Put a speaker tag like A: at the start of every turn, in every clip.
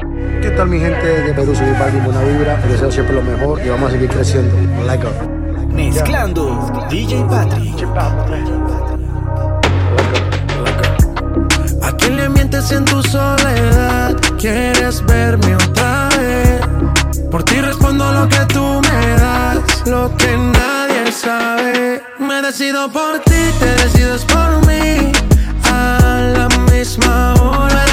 A: ¿Qué tal mi gente de Perú? Soy Balvin Buena Vibra, deseo siempre lo mejor y vamos a seguir creciendo. Like up.
B: Mezclando. DJ Patrick. DJ Patrick.
C: ¿A quién le mientes en tu soledad? ¿Quieres verme otra vez? Por ti respondo lo que tú me das, lo que nadie sabe. Me decido por ti, te decides por mí. A la misma hora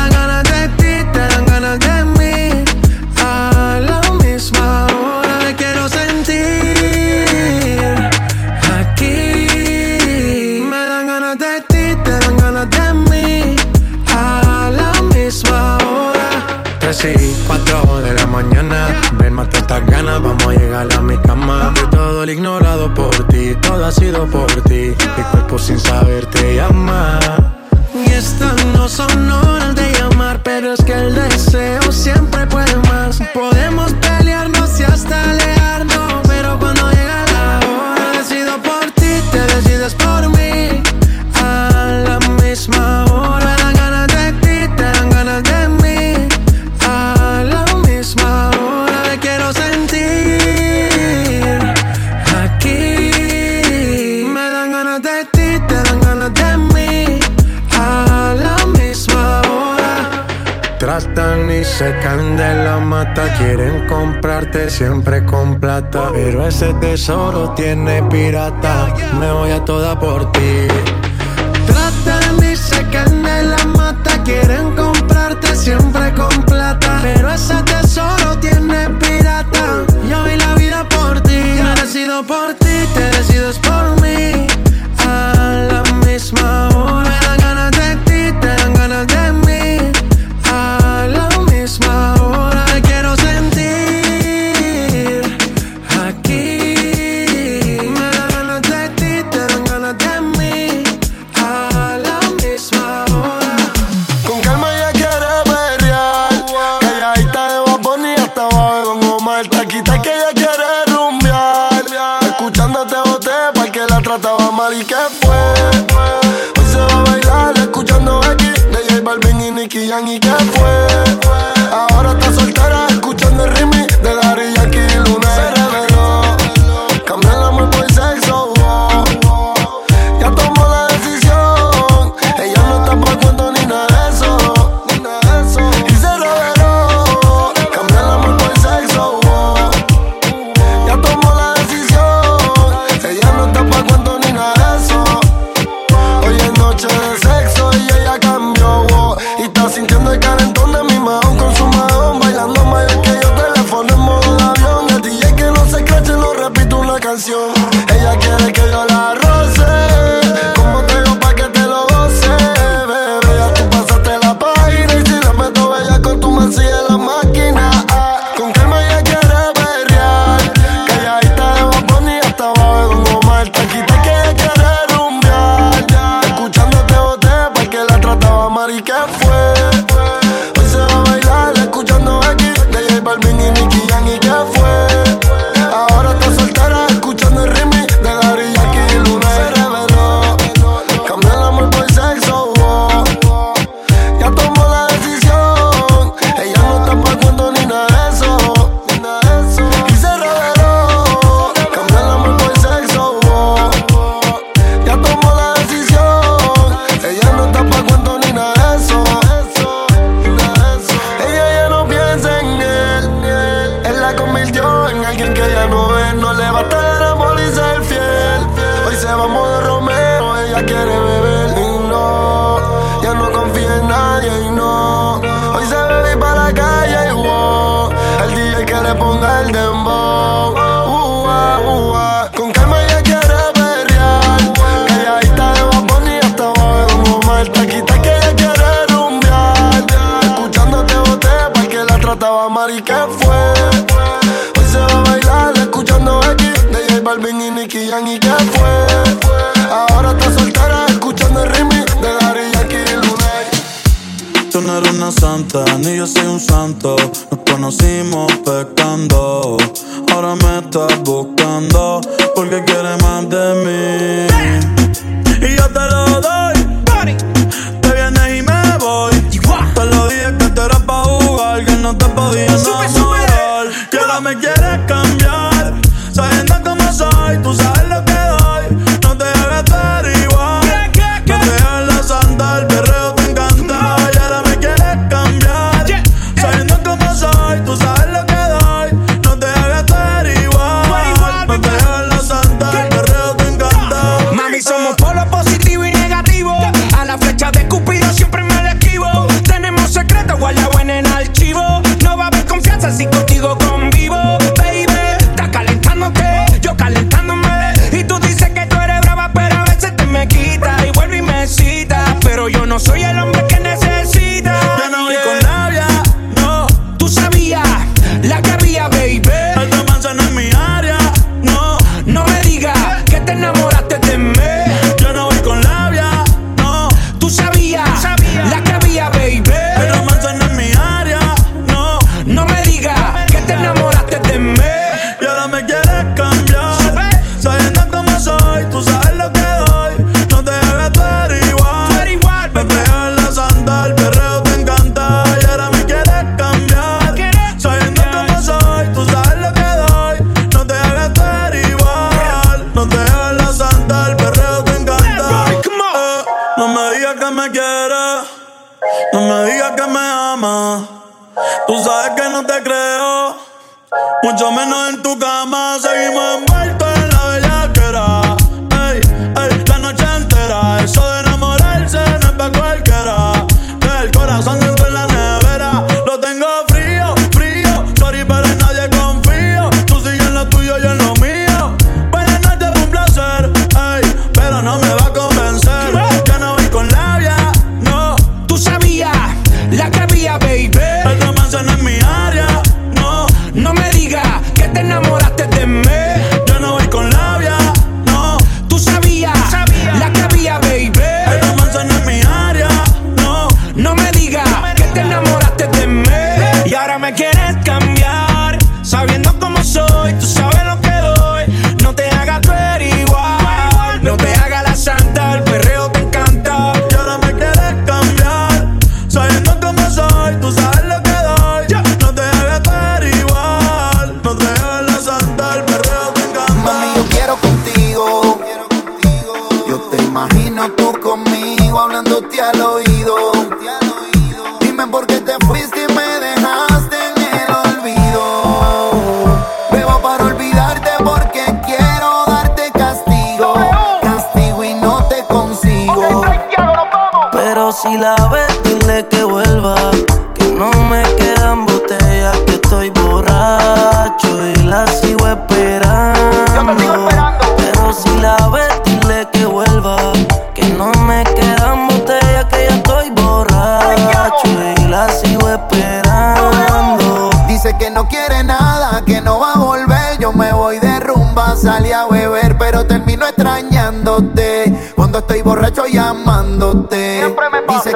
C: ignorado por ti, todo ha sido por ti. Mi cuerpo sin saber te llama. Y estas no son horas de llamar, pero es que el deseo siempre puede más. Podemos sacan la mata, quieren comprarte siempre con plata. Pero ese tesoro tiene pirata, me voy a toda por ti.
D: cambiar. Sabiendo cómo soy, tú sabes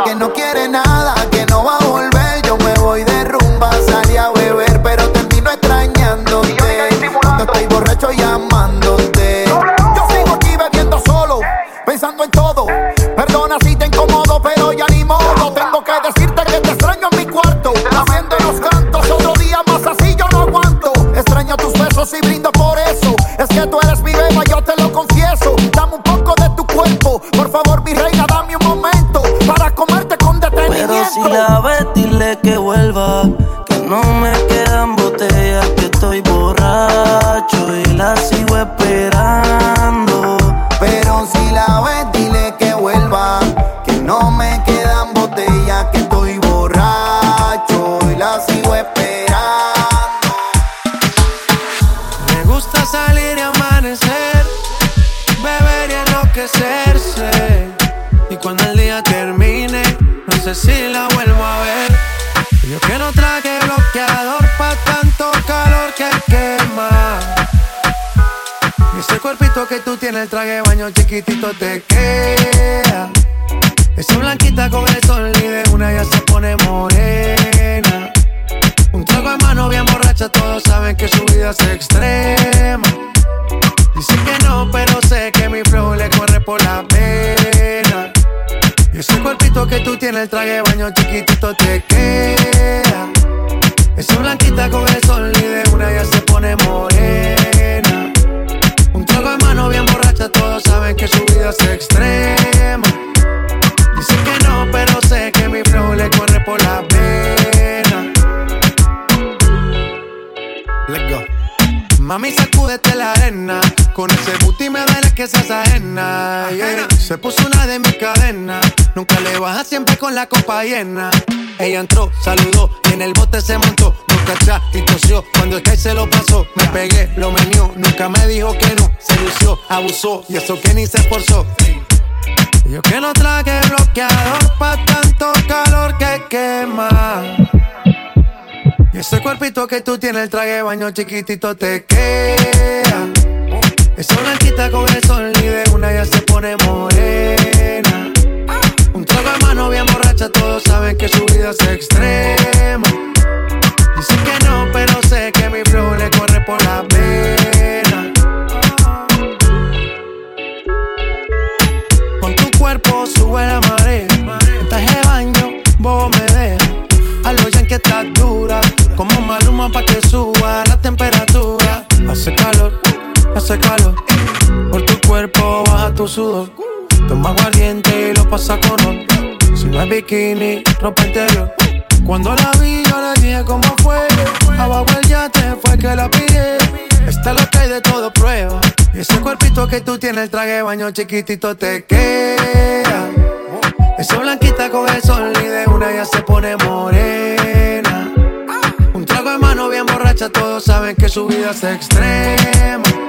D: que no
E: quiere nada, que no va a volver. los. Dice que no, pero
C: sé que mi flow le corre por la pena. Let's go.
E: Mami, sacúdete la arena. Con ese booty me duele que seas ajena. Yeah. Se puso una de mis cadenas Baja siempre con la copa llena. Ella entró, saludó y en el bote se montó. Nunca atrás y tosió. Cuando el se lo pasó, me pegué, lo menió. Nunca me dijo que no. Se lució, abusó y eso que ni se esforzó. Yo que no traje bloqueador pa' tanto calor que quema. Y ese cuerpito que tú tienes, el traje baño chiquitito te queda. Esa blanquita con el sol y de una ya se pone morena. Mano bien borracha, todos saben que su vida es extrema. Dicen que no, pero sé que mi flow le corre por la pena. Con tu cuerpo sube la marea. De baño, vos me dejas. A lo que estás dura como maluma pa' que suba la temperatura. Hace calor, hace calor. Por tu cuerpo baja tu sudor. Toma aguardiente y lo pasa con ron. Si no es bikini, ropa interior. Cuando la vi, yo le dije cómo fue. Abajo el yate fue que la pide. Está lo que hay de todo prueba. Ese cuerpito que tú tienes, el traje baño chiquitito te queda. Esa blanquita con el sol y de una ya se pone morena. Un trago de mano bien borracha, todos saben que su vida es extrema.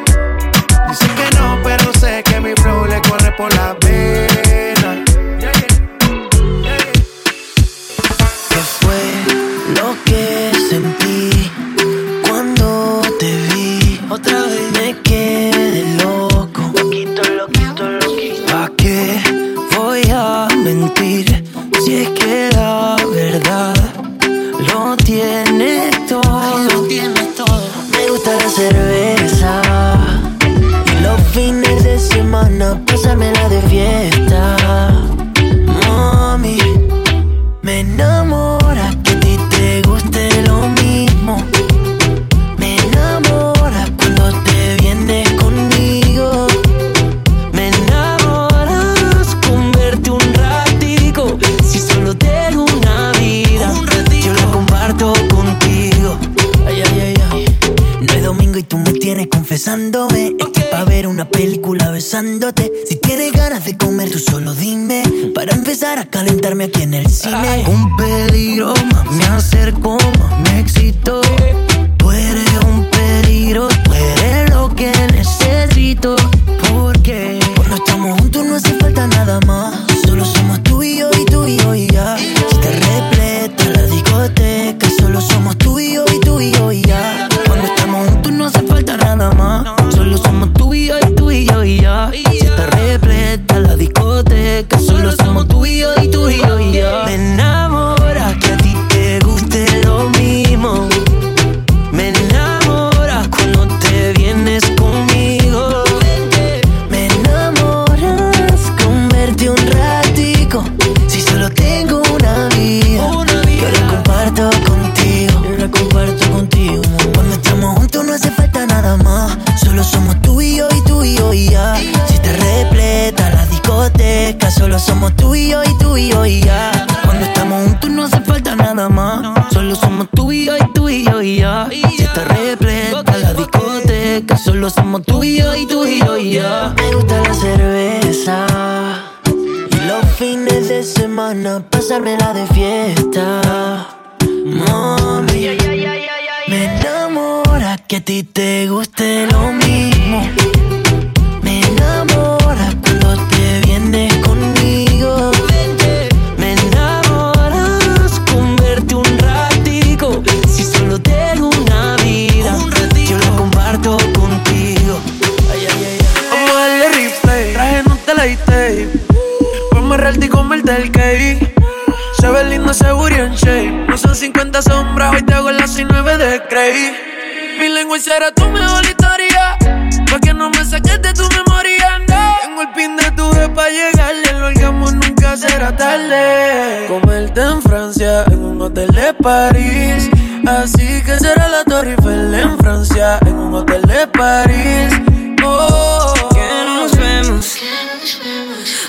F: Me enamoras cuando te vienes conmigo. Me enamoras con verte un ratico. Si solo tengo una vida, yo la comparto contigo. Yo la comparto contigo. Cuando estamos juntos no hace falta nada más. Solo somos tú y yo y tú y yo y ya. Si te repleta la discoteca, solo somos tú y yo y tú y yo y ya. Cuando estamos juntos no hace falta nada más. Solo somos tú y yo y tú y yo y ya. Te repleta la discoteca, solo somos tú y yo y tú y yo y ya. Me gusta la cerveza. Y los fines de semana pasármela de fiesta. Mami, me enamora que a ti te guste lo mismo. Me enamora cuando te vienes
E: Y comerte el cake. Se ve lindo ese booty en shape. No son 50 sombras, hoy te hago las 9 de Cray. Mi lengua será tu mejor historia. Pa' que no me saques de tu memoria, no. Tengo el pin de tu vez pa' llegarle. Lo hagamos nunca será tarde. Comerte en Francia, en un hotel de París. Así que será la Torre Eiffel en Francia, en un hotel de París. Oh,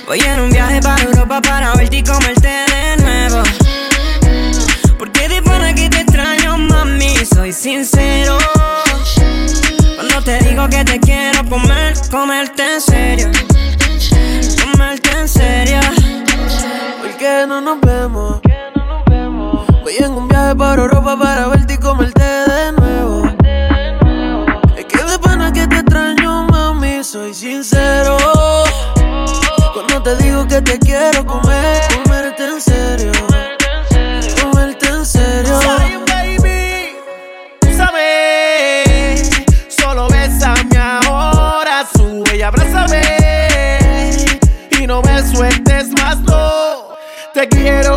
G: Voy en un viaje para Europa para verte y comerte de nuevo. Porque de pana que te extraño, mami, soy sincero. Cuando
H: comerte en serio. Comerte en serio.
I: ¿Por qué no nos vemos? Voy en un viaje para Europa para quiero,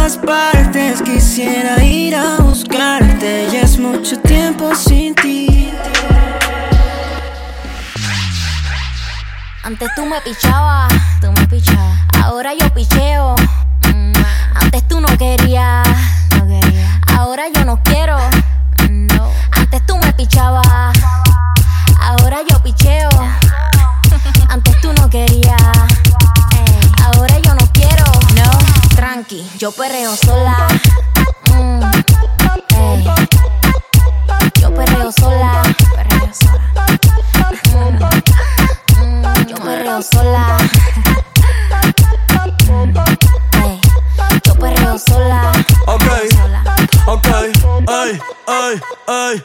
H: todas partes. Quisiera ir a buscarte. Ya es mucho tiempo sin ti.
J: Antes tú me pichabas, tú me pichabas. Ahora yo picheo. Mm, Antes tú no querías, no quería. Ahora yo no quiero. Yo perreo sola. Mm, ey. Yo perreo sola. Perreo sola. Mm, yo perreo sola. Ey, yo perreo sola.
D: Ok,
J: sola.
D: ok, ay, ay, ay.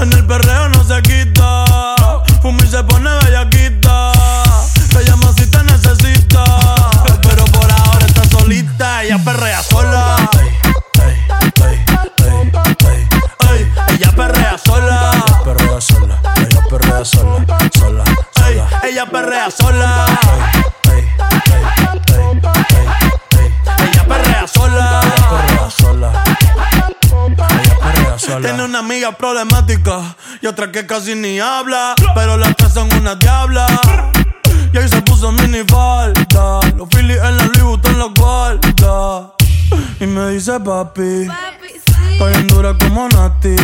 D: En el perreo no se quita. Fuma y se pone bellaquita. Te llama si te necesita. Pero por ahora está solita. Ella perrea sola. Ella perrea sola. Ella perrea sola. Ella perrea sola. Sola, sola. Ella perrea sola. Sola. Tiene una amiga problemática y otra que casi ni habla. Pero las tres son una diabla. Y ahí se puso mini falta. Los Phillies en la Louis Vuitton los guarda. Y me dice papi. Estoy en dura como Nati.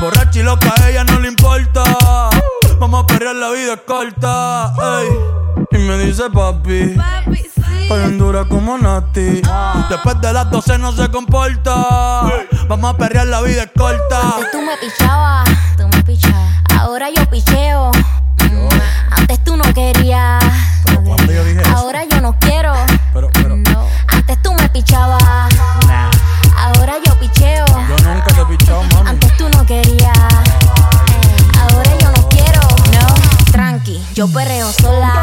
D: Borracha y loca, a ella no le importa. Vamos a perrear, la vida es corta. ey. Y me dice papi. Estoy en dura como Nati. Después de las 12 no se comporta. Vamos a perrear, la vida es corta.
J: Antes tú me pichabas, tú me pichabas. Ahora yo picheo. Mm, Antes tú no querías.
D: cuando yo dije eso?
J: Ahora yo no quiero.
D: Pero, pero,
J: No. Antes tú me pichabas. Ahora yo picheo.
D: yo nunca te mami.
J: Antes tú no querías. Ahora yo no quiero. No. Tranqui, yo perreo sola.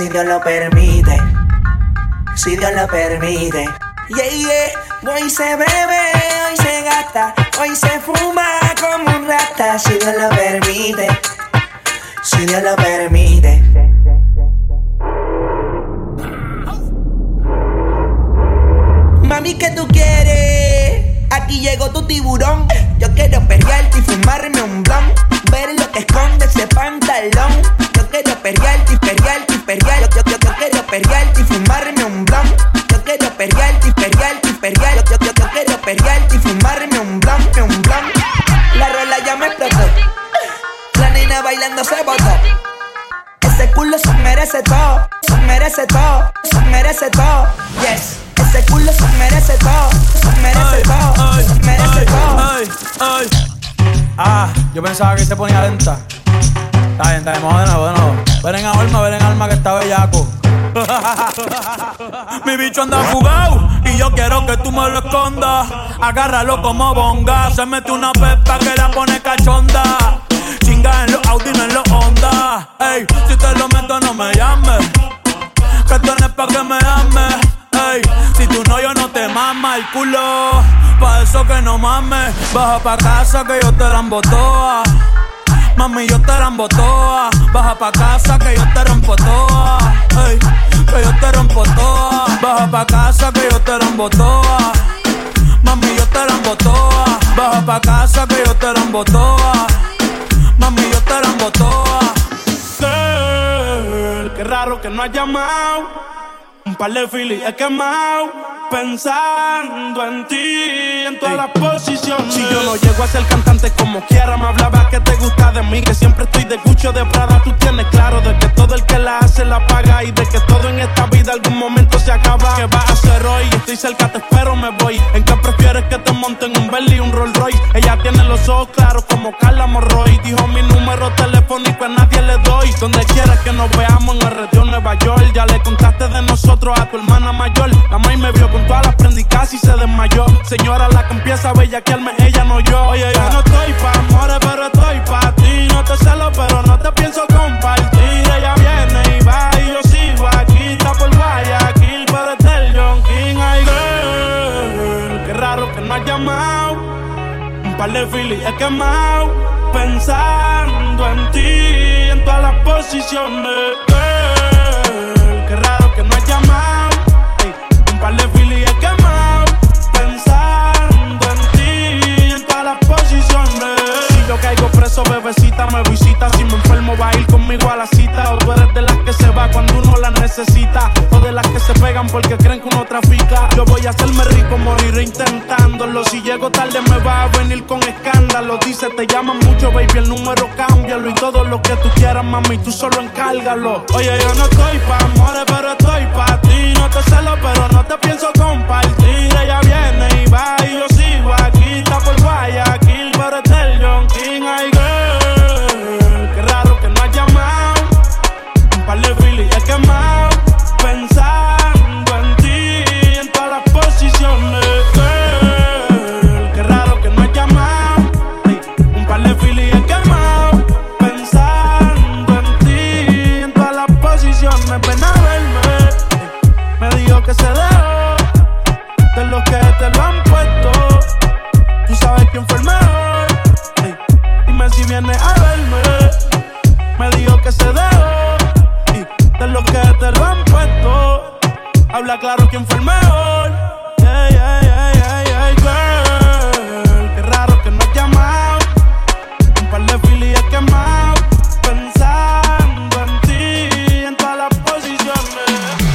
K: Si Dios lo permite. Si Dios lo permite. Yeah, yeah. Hoy se bebe, hoy se gasta, hoy se fuma como un rata, si Dios lo permite.
D: Ven en alma, ven en alma que está bellaco. Mi bicho anda fugado y yo quiero que tú me lo escondas. Agárralo como bonga. Se mete una pepa que la pone cachonda. Chinga en los Audi, no en los Honda. Ey, si te lo meto, no me llames. Que tú pa' que me ames. Ey, si tú no, yo no te mama el culo. Pa' eso que no mames. Baja pa' casa que yo te rambo toa. Mami, yo te rambo toa. Baja pa' casa que yo te rompo toa. Que yo te rompo toa. Baja pa' casa que yo te rambo toa. Mami, yo te rambo toa. Baja pa' casa que yo te rambo toa. Mami, yo te rambo toa.
L: Girl, qué raro que no has llamado. Par de filis he quemado. Pensando en ti, en todas las posiciones. Si yo no llego a ser cantante como quiera, me hablaba que te gusta de mí. Que siempre estoy de cucho de Prada. Tú tienes claro de que todo el que la hace la paga. Y de que todo en esta vida algún momento se acaba. ¿Qué vas a hacer hoy? Estoy cerca, te espero, me voy. ¿En qué prefieres que te monten un Bentley y un Rolls Royce? Ella tiene los ojos claros como Carla Morroy. Dijo mi número telefónico a nadie le doy. Donde quieras que nos veamos en el retiro Nueva York. Ya le contaste de nosotros a tu hermana mayor. La maíz me vio con todas las prendas y casi se desmayó. Señora, la que empieza a bellaquearme, ella no yo. Oye, yo no estoy pa' amores, pero estoy pa' ti. No te celo, pero no te pienso compartir. Ella viene y va y yo sigo aquí. Está por Guayaquil, pero del John King. Ay, girl, qué raro que no has llamado. Un par de filis he quemado. Pensando en ti, en todas las posiciones. Caigo preso, bebecita me visita. Si me enfermo, va a ir conmigo a la cita. O tú eres de las que se va cuando uno la necesita. O de las que se pegan porque creen que uno trafica. Yo voy a hacerme rico, moriré intentándolo. Si llego tarde, me va a venir con escándalo. Dice, te llaman mucho, baby, el número cámbialo. Y todo lo que tú quieras, mami, tú solo encárgalo. Oye, yo no estoy pa' amores, pero estoy pa' ti. No te celo, pero no te pienso compartir. Ella viene y va y yo Habla claro quién fue el mejor. Ey, ey, ey, ey, ey, girl. Qué raro que no has llamado. Un par de filis quemado. Pensando en ti, en todas las posiciones.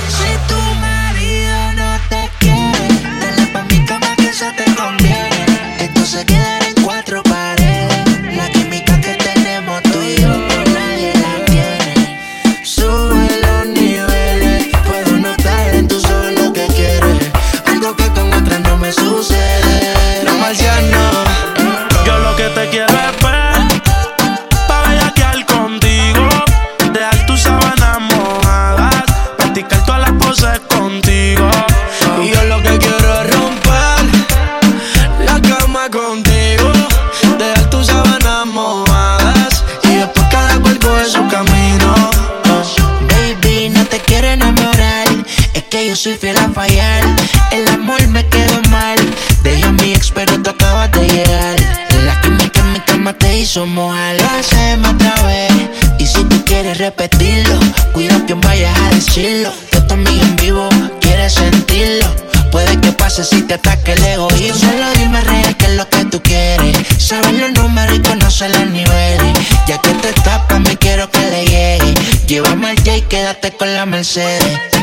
K: Si tu marido no te quiere, dale pa' mi cama que eso te conviene. Esto se
M: me compensated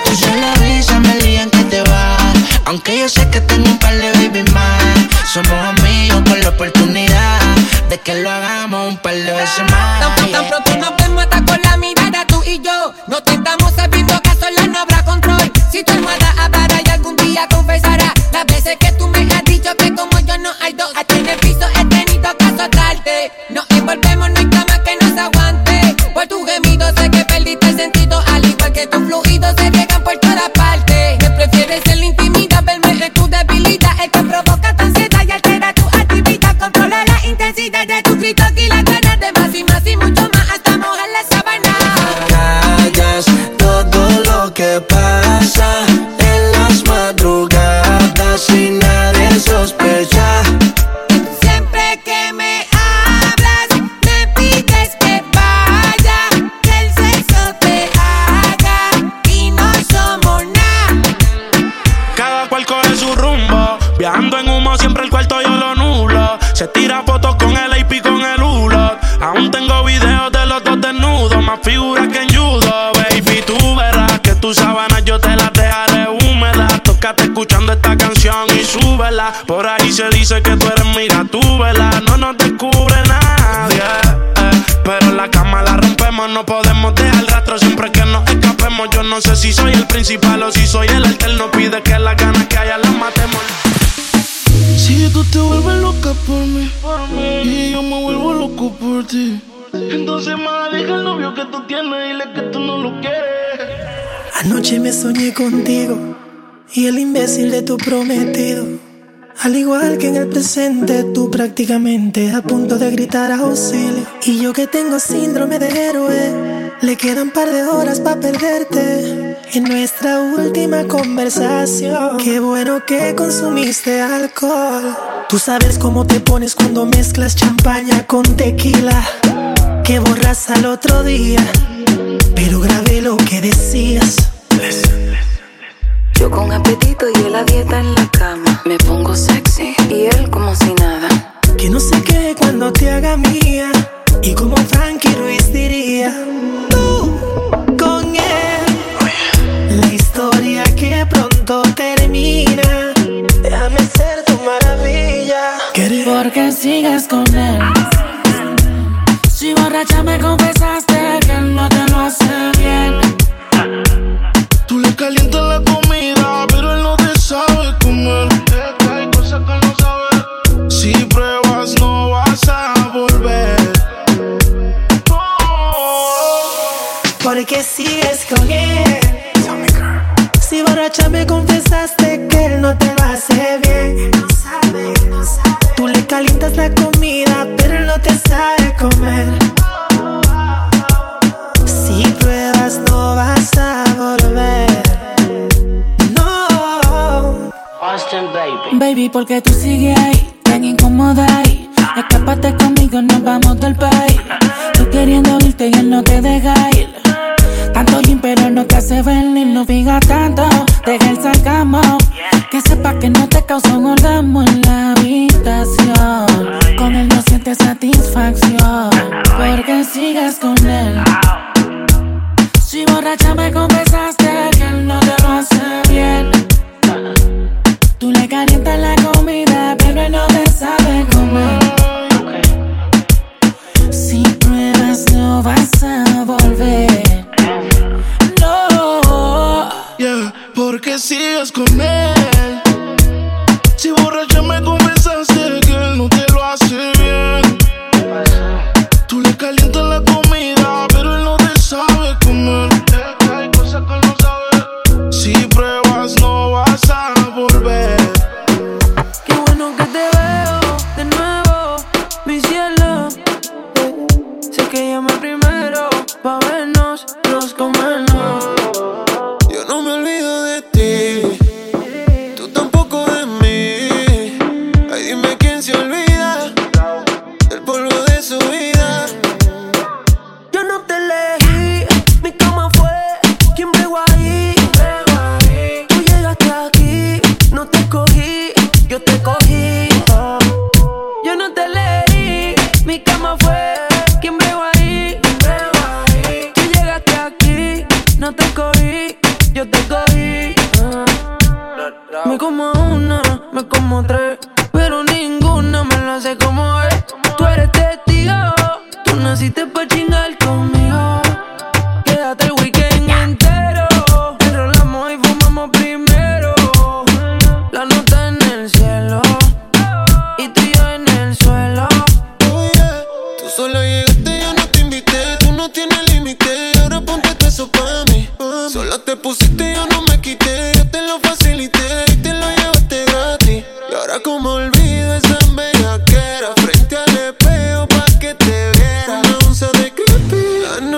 M: noche me
N: soñé contigo y el imbécil de tu prometido. Al igual que en el presente, tú prácticamente a punto de gritar auxilio. Y yo que tengo síndrome de héroe, le quedan par de horas para perderte. En nuestra última conversación, qué bueno que consumiste alcohol. Tú sabes cómo te pones cuando mezclas champaña con tequila, que borras al otro día. Pero grabé lo que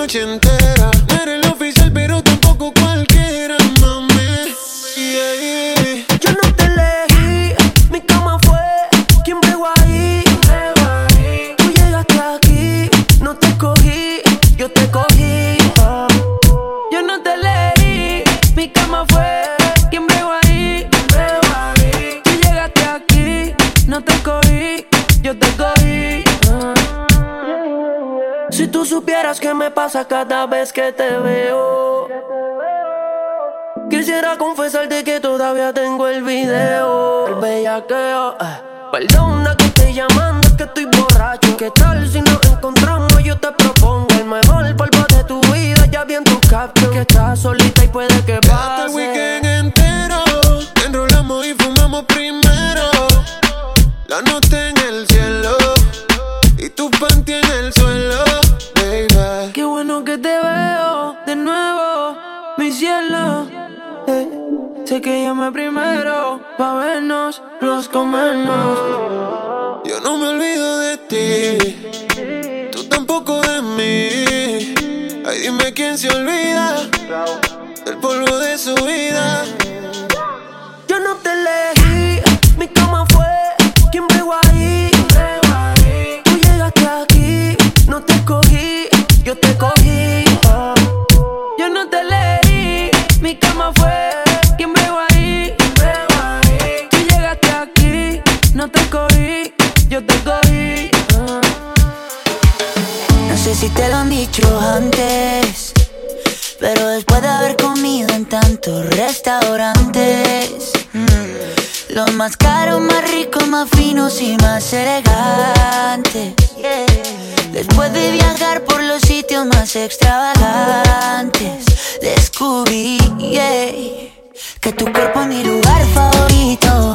C: noche entera.
O: Supieras qué me pasa cada vez que te veo. Quisiera confesarte que todavía tengo el video. El bellaqueo. eh. Perdona que estoy llamando, es que estoy borracho. ¿Qué tal si nos encontramos? Yo te propongo el mejor polvo de tu vida. Ya vi en tu caption que estás solita y puede que
C: el
O: pase.
C: weekend entero. Enrolamos y fumamos primero. La nota
O: que llamé primero pa' vernos, los comernos.
C: Yo no me olvido de ti. Tú tampoco de mí. Ay, dime quién se olvida del polvo de su vida.
O: Yo no te elegí, mi cama fue quien bregó ahí. Tú llegaste aquí, no te cogí, yo te cogí.
P: Más caros, más ricos, más finos y más elegantes. yeah. Después de viajar por los sitios más extravagantes, descubrí que tu cuerpo es mi lugar favorito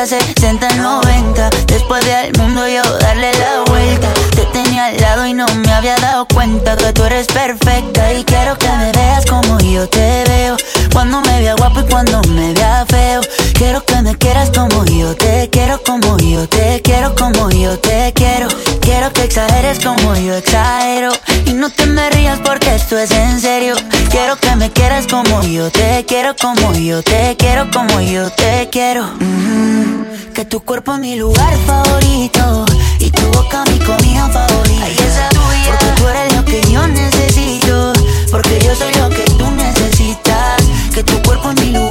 P: 90, 60, 90. Después de al mundo yo darle la vuelta. Te tenía al lado y no me había dado cuenta que tú eres perfecta. Y quiero que me veas como yo te veo. Cuando me vea guapo y cuando me vea feo. Quiero que me quieras como yo te quiero, como yo te quiero, como yo te quiero. Quiero que exageres como yo exagero. Y no te me rías porque esto es en serio. Quiero que me quieras como yo te quiero, como yo te quiero, como yo te quiero. Mm, que tu cuerpo es mi lugar favorito y tu boca mi comida favorita. Ay, esa tuya. Porque tú eres lo que yo necesito, porque yo soy lo que. Que tu cuerpo es mi lugar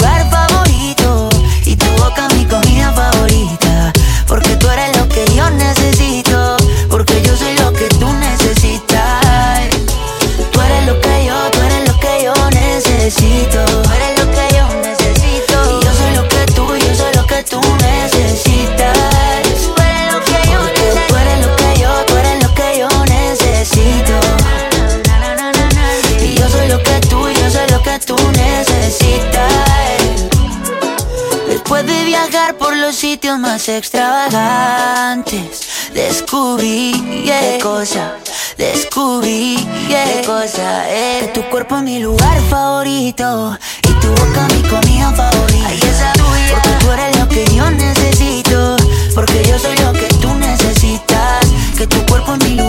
P: más extravagantes descubrí qué cosa, descubrí qué cosa eh. Que tu cuerpo es mi lugar favorito y tu boca mi comida favorita. Ay, esa tuya. Porque tú eres lo que yo necesito, porque yo soy lo
Q: que tú necesitas. Que tu cuerpo es mi lugar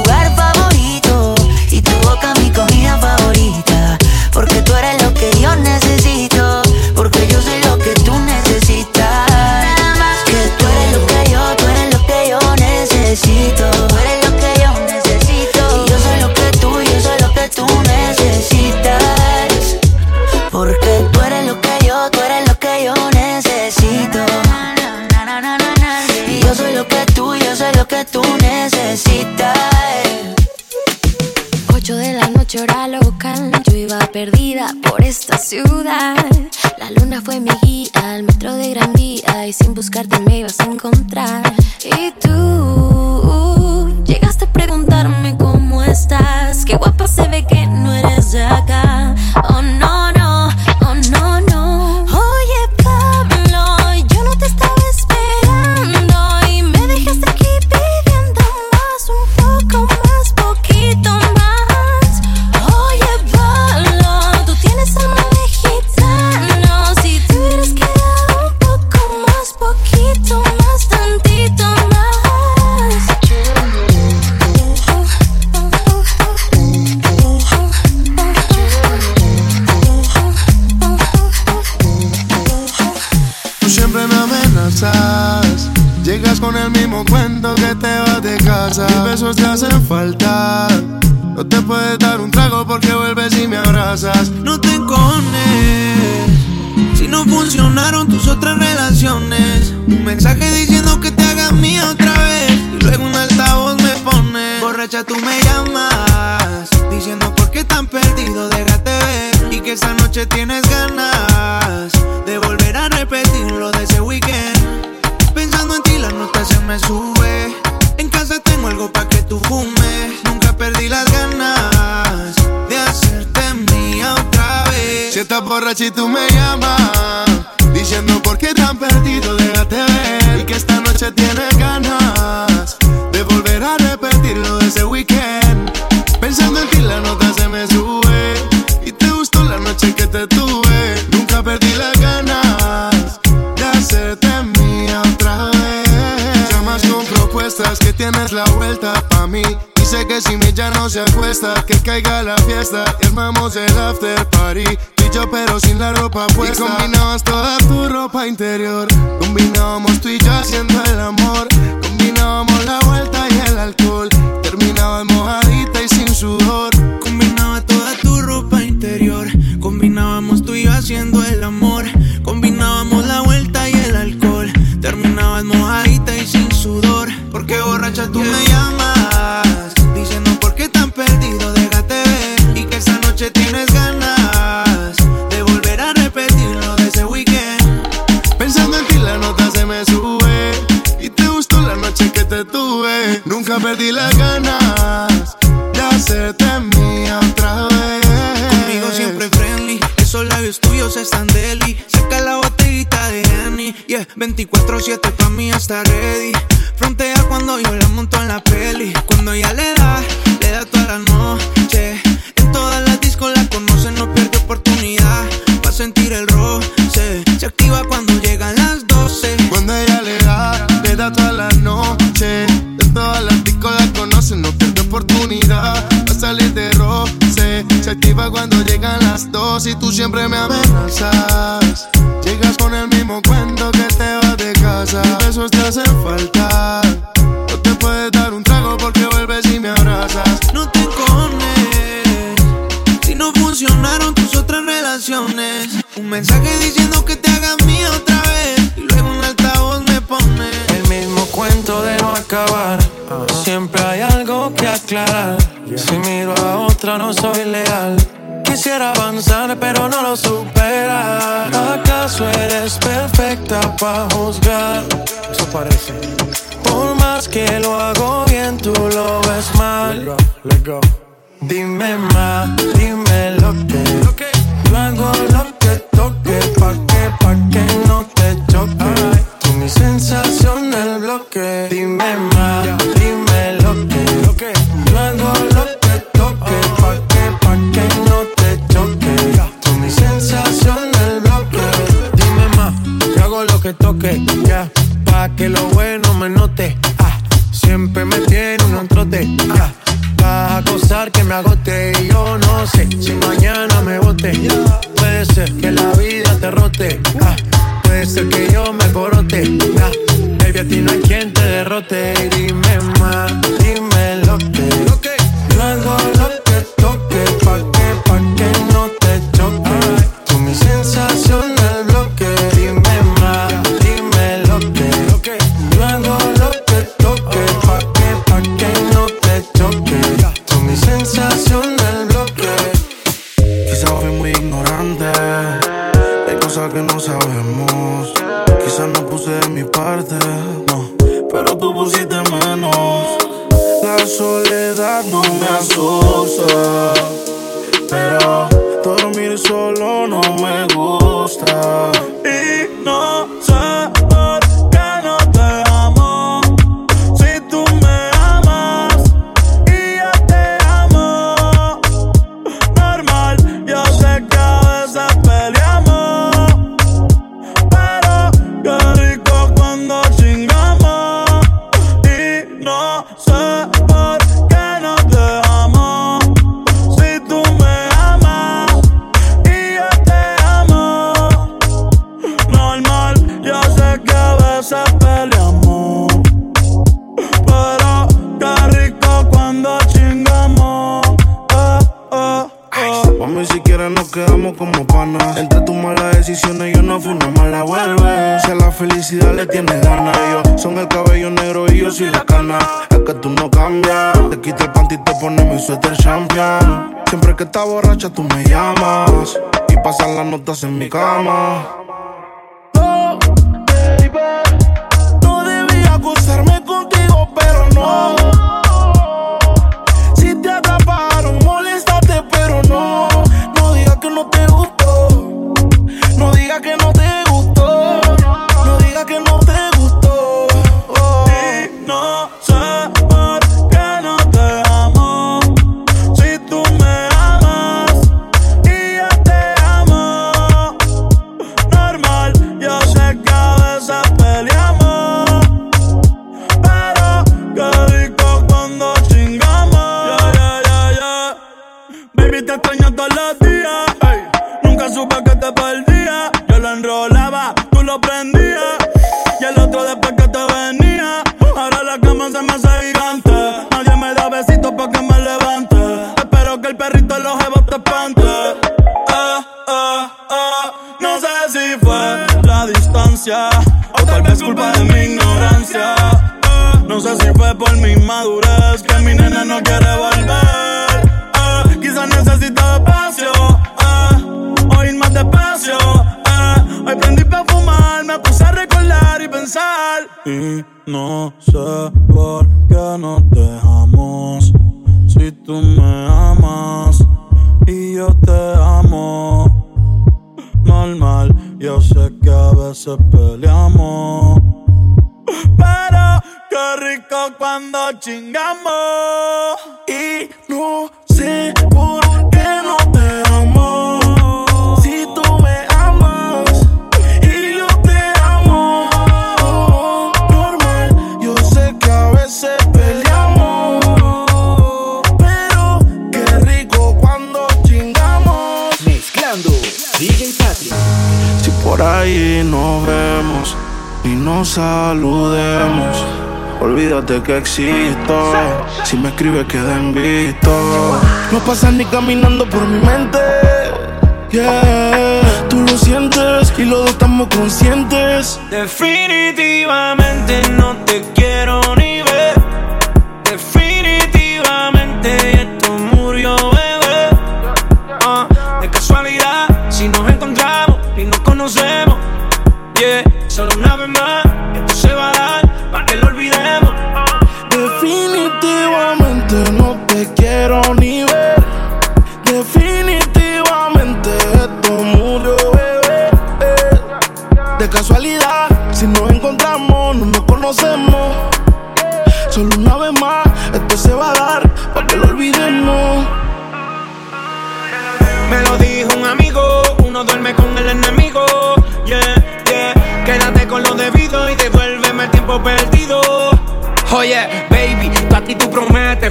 Q: La luna fue mi guía, el metro de Gran Vía y sin buscarte me ibas a encontrar. Y tú llegaste a preguntarme cómo estás, qué guapa se ve que no eres de acá. Oh no.
R: Se
S: acuesta Que caiga la fiesta. Y armamos el after party y yo pero sin la ropa puesta. Y combinabas toda tu ropa interior. Combinábamos tú y yo haciendo el amor
R: tienes ganas de volver a repetir lo de ese weekend.
S: Pensando en ti la nota se me sube Y te gustó la noche que te tuve Nunca perdí las ganas De hacerte mía otra vez
R: Conmigo siempre friendly. Esos labios tuyos están deli. Saca la botellita de Henny. Yeah, 24-7 pa' mí está ready. Frontea cuando yo la monto en la peli. Cuando ella le da, le da toda la noche. Oportunidad. Pa' sentir el roce. Se activa cuando llegan las 12.
S: Cuando ella le da, le da toda la noche De todas las discos la conocen, no pierde oportunidad Va a salir de roce Se activa cuando llegan las dos Y tú siempre me amenazas Llegas con el mismo cuento que te vas de casa Besos te hacen falta no
E: soy leal. Quisiera avanzar, pero no lo supera. ¿Acaso eres perfecta para juzgar? Eso parece. Por más que lo hago bien, tú lo ves mal. Dime más, dime lo que. Yo hago lo que toque, pa' que, pa' que no te choque. Tú mi sensación me agote y yo no sé si mañana me bote. Puede ser que la vida te rote. ah, puede ser que yo me corote. ah, baby, a ti no hay quien te derrote. no,
T: pero tú pusiste menos. La soledad no me asusta, pero dormir solo no me gusta.
D: Y no Que
T: está borracha tú me llamas y pasan las notas en mi cama. existo. Si me escribes, queda visto. No pasas ni caminando por mi mente. Yeah, tú lo sientes y los dos estamos conscientes.
R: Definitivamente no te quiero.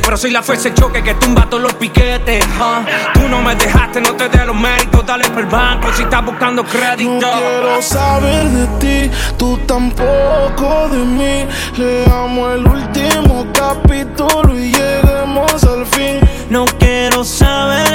R: Pero si la fuerza el choque que tumba todos los piquetes. Tú no me dejaste, no te dé los méritos. Dale por el banco si estás buscando crédito.
T: No quiero saber de ti, tú tampoco de mí. Le amo el último capítulo y lleguemos al fin.
R: No quiero saber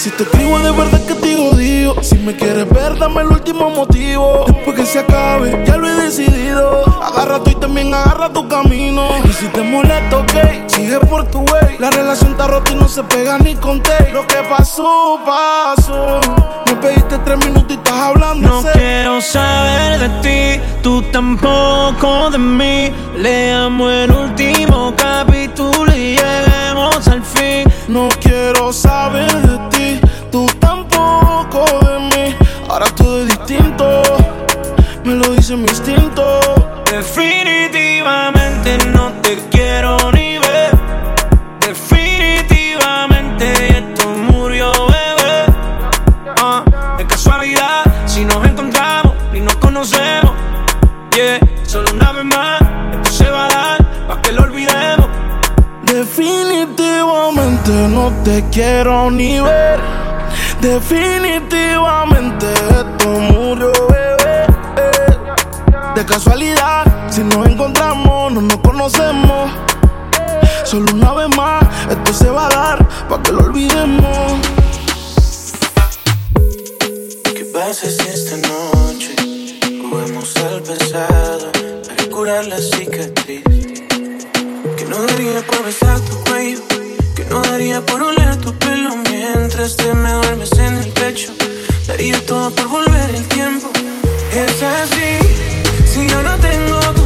R: Si
T: te escribo de verdad que te digo, Si me quieres ver, dame el último motivo. Después que se acabe, ya lo he decidido. Agarra tú y también agarra tu camino. Y si te molesta, ok, sigue por tu way. La relación está rota y no se pega ni con té. Lo que pasó, pasó. Me pediste tres minutos y estás hablando.
R: No quiero saber de ti, tú tampoco de mí. Leamos el último capítulo y lleguemos al fin.
T: No quiero saber de ti, tú tampoco de mí. Ahora todo es distinto, me lo dice mi instinto.
R: Definitivamente no te quiero ni ver. Definitivamente esto murió, bebé. Ah, de casualidad, si nos encontramos y nos conocemos. Yeah, solo una vez más, esto se va a dar, pa' que lo olvidemos.
T: Definitivamente no te quiero ni ver. Definitivamente esto murió, bebé. De casualidad, si nos encontramos, no nos conocemos. Solo una vez más, esto se va a dar, pa' que lo olvidemos.
P: ¿Qué pasa si esta noche jugamos al pasado para curar la cicatriz? Que no daría por besar tu cuello, que no daría por oler tu pelo mientras te me duermes en el pecho. Daría todo por volver el tiempo. Es así, si yo no tengo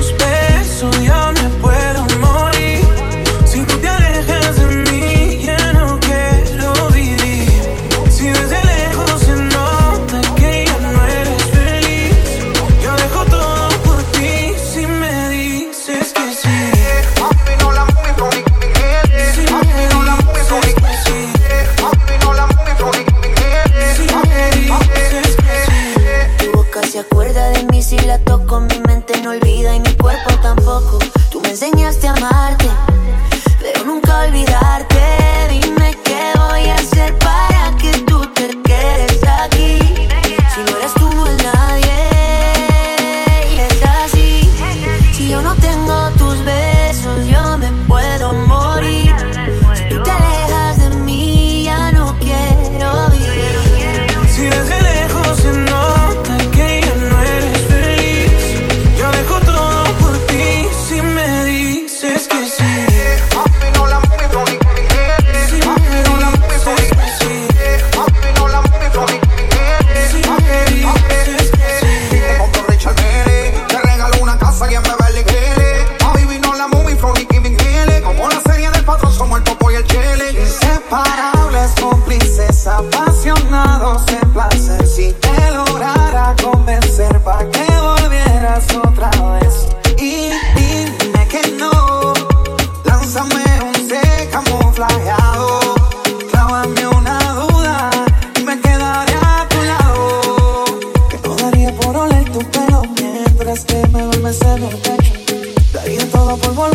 I: Daría